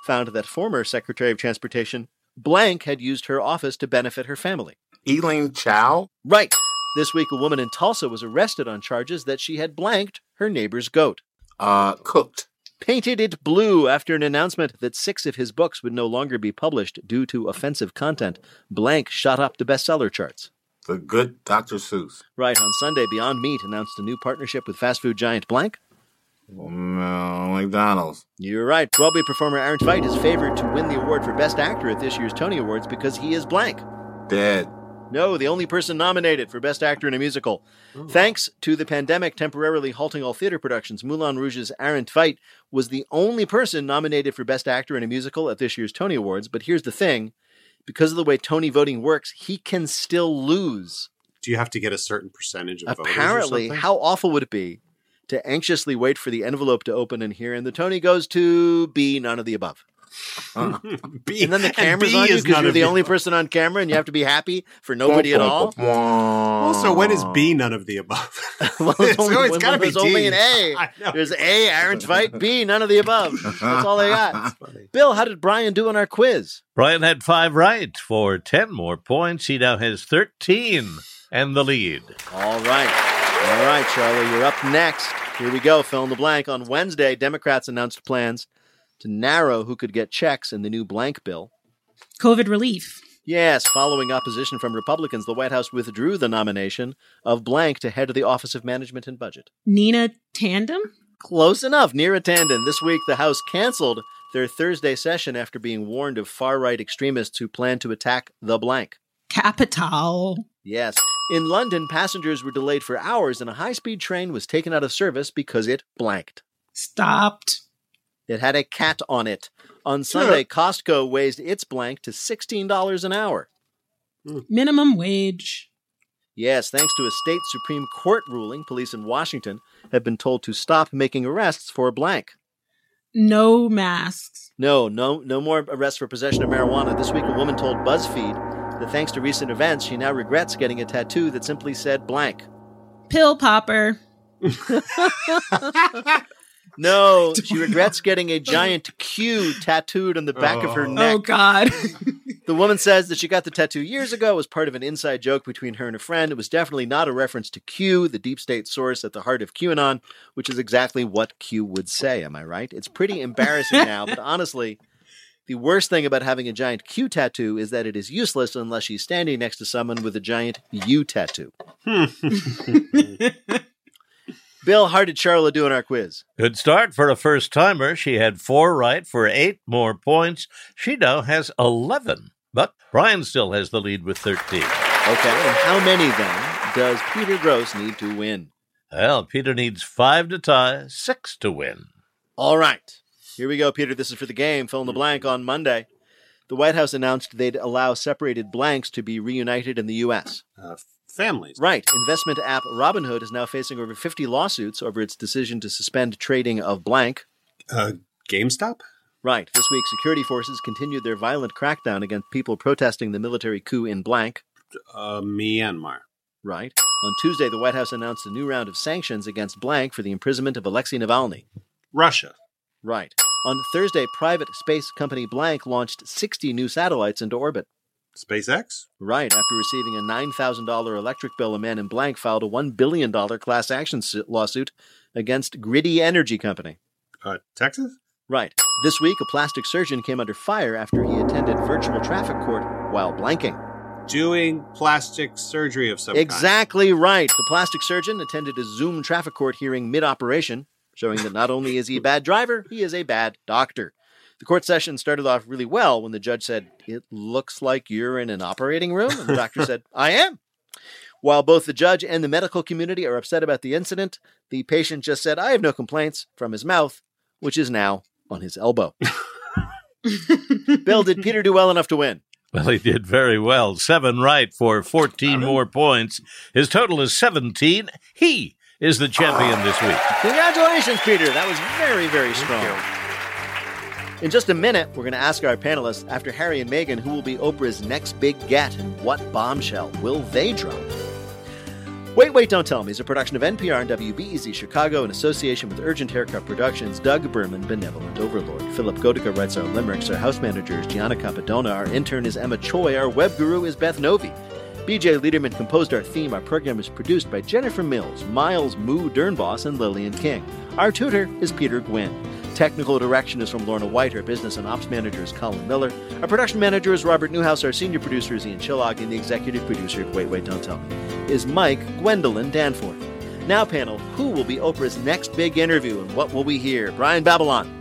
found that former Secretary of Transportation Blank had used her office to benefit her family. Elaine Chao. Right. This week, a woman in Tulsa was arrested on charges that she had blanked her neighbor's goat. Uh, cooked. Painted it blue after an announcement that six of his books would no longer be published due to offensive content. Blank shot up the bestseller charts. The good Dr. Seuss. Right, on Sunday, Beyond Meat announced a new partnership with fast food giant Blank. No, McDonald's. You're right. Broadway performer Aaron Tveit is favored to win the award for Best Actor at this year's Tony Awards because he is blank. Dead. No, the only person nominated for Best Actor in a Musical. Thanks to the pandemic temporarily halting all theater productions, Moulin Rouge's Aaron Tveit was the only person nominated for Best Actor in a Musical at this year's Tony Awards. But here's the thing because of the way Tony voting works, he can still lose. Do you have to get a certain percentage of Apparently, how awful would it be to anxiously wait for the envelope to open and hear, and the Tony goes to be none of the above. B, and then the and camera's on you is because you're the the only person on camera, and you have to be happy for nobody at all. Also, when is B none of the above? well, it's, So only, it's when- gotta be there's only an A. I know. There's A, Aaron Tveit. B, none of the above. That's all they got. Bill, how did Brian do on our quiz? Brian had five right for 10 more points. He now has 13 and the lead. All right. All right, Charlie, you're up next. Here we go. Fill in the blank. On Wednesday, Democrats announced plans to narrow who could get checks in the new blank bill. COVID relief. Yes, following opposition from Republicans, the White House withdrew the nomination of blank to head of the Office of Management and Budget. Nina Tandem? Close enough. Neera Tanden. This week, the House canceled their Thursday session after being warned of far right extremists who plan to attack the blank. Capitol. Yes. In London, passengers were delayed for hours and a high speed train was taken out of service because it blanked. Stopped. It had a cat on it. On Sunday, Costco raised its blank to $16 an hour. Hmm. Minimum wage. Yes, thanks to a state Supreme Court ruling, police in Washington have been told to stop making arrests for blank. No masks. No, no, no more arrests for possession of marijuana. This week, a woman told BuzzFeed that thanks to recent events, she now regrets getting a tattoo that simply said blank. Pill popper. No, she regrets getting a giant Q tattooed on the back of her Oh. neck. Oh, God. The woman says that she got the tattoo years ago as part of an inside joke between her and a friend. It was definitely not a reference to Q, the deep state source at the heart of QAnon, which is exactly what Q would say. Am I right? It's pretty embarrassing now, but honestly, the worst thing about having a giant Q tattoo is that it is useless unless she's standing next to someone with a giant U tattoo. Bill, how did Charla do in our quiz? Good start for a first timer. She had four right for eight more points. She now has 11, but Brian still has the lead with 13. Okay, and how many then does Peter Grosz need to win? Well, Peter needs five to tie, six to win. All right. Here we go, Peter. This is for the game. Fill in the blank on Monday. The White House announced they'd allow separated blanks to be reunited in the U.S. Uh, families. Right. Investment app Robinhood is now facing over 50 lawsuits over its decision to suspend trading of blank. Uh, GameStop? Right. This week, security forces continued their violent crackdown against people protesting the military coup in blank. Uh, Myanmar. Right. On Tuesday, the White House announced a new round of sanctions against blank for the imprisonment of Alexei Navalny. Russia. Right. On Thursday, private space company Blank launched 60 new satellites into orbit. SpaceX? Right. After receiving a $9,000 electric bill, a man in Blank filed a $1 billion class action lawsuit against Griddy Energy Company. Uh, Texas? Right. This week, a plastic surgeon came under fire after he attended virtual traffic court while blanking. Doing plastic surgery of some kind. Exactly right. The plastic surgeon attended a Zoom traffic court hearing mid operation, showing that not only is he a bad driver, he is a bad doctor. The court session started off really well when the judge said, It looks like you're in an operating room. And the doctor said, I am. While both the judge and the medical community are upset about the incident, the patient just said, I have no complaints from his mouth, which is now on his elbow. Bill, did Peter do well enough to win? Well, he did very well. Seven right for 14 more points. His total is 17. He is the champion this week. Congratulations, Peter. That was very, very strong. In just a minute, we're going to ask our panelists after Harry and Meghan who will be Oprah's next big get and what bombshell will they drop. Wait, Wait, Don't Tell Me is a production of NPR and WBEZ Chicago in association with Urgent Haircut Productions, Doug Berman, Benevolent Overlord. Philipp Goedicke writes our limericks. Our house manager is Gianna Campadona. Our intern is Emma Choi. Our web guru is Beth Novey. BJ Leiderman composed our theme. Our program is produced by Jennifer Mills, Miles Moo Doornbos, and Lillian King. Our tutor is Peter Gwinn. Technical direction is from Lorna White. Our business and ops manager is Colin Miller. Our production manager is Robert Neuhaus. Our senior producer is Ian Chillag. And the executive producer at Wait, Wait, Don't Tell Me is Mike Gwendolyn Danforth. Now, panel, who will be Oprah's next big interview and what will we hear? Brian Babylon.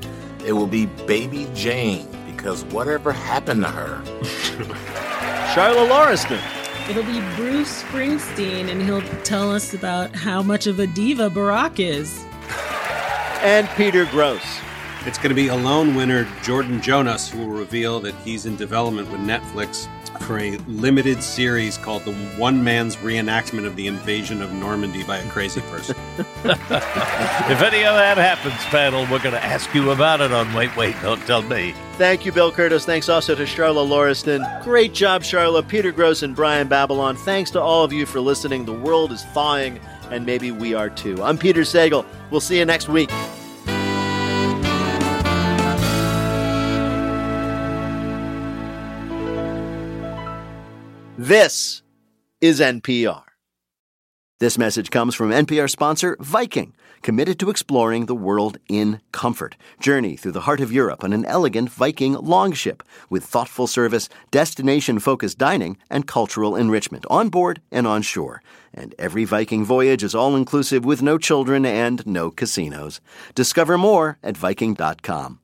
It will be Baby Jane because whatever happened to her? Charla Lauriston. It'll be Bruce Springsteen, and he'll tell us about how much of a diva Barack is. And Peter Grosz. It's going to be Alone winner Jordan Jonas who will reveal that he's in development with Netflix for a limited series called The One Man's Reenactment of the Invasion of Normandy by a Crazy Person. if any of that happens, panel, we're going to ask you about it on Wait, Wait, Don't Tell Me. Thank you, Bill Kurtis. Thanks also to Charla Lauriston. Great job, Charla, Peter Grosz, and Brian Babylon. Thanks to all of you for listening. The world is thawing, and maybe we are too. I'm Peter Sagal. We'll see you next week. This is NPR. This message comes from NPR sponsor Viking, committed to exploring the world in comfort. Journey through the heart of Europe on an elegant Viking longship with thoughtful service, destination focused dining, and cultural enrichment on board and on shore. And every Viking voyage is all inclusive with no children and no casinos. Discover more at Viking.com.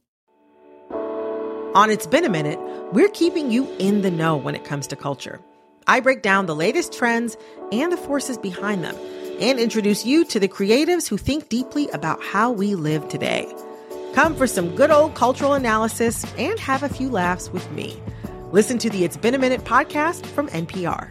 On It's Been a Minute, we're keeping you in the know when it comes to culture. I break down the latest trends and the forces behind them and introduce you to the creatives who think deeply about how we live today. Come for some good old cultural analysis and have a few laughs with me. Listen to the It's Been a Minute podcast from NPR.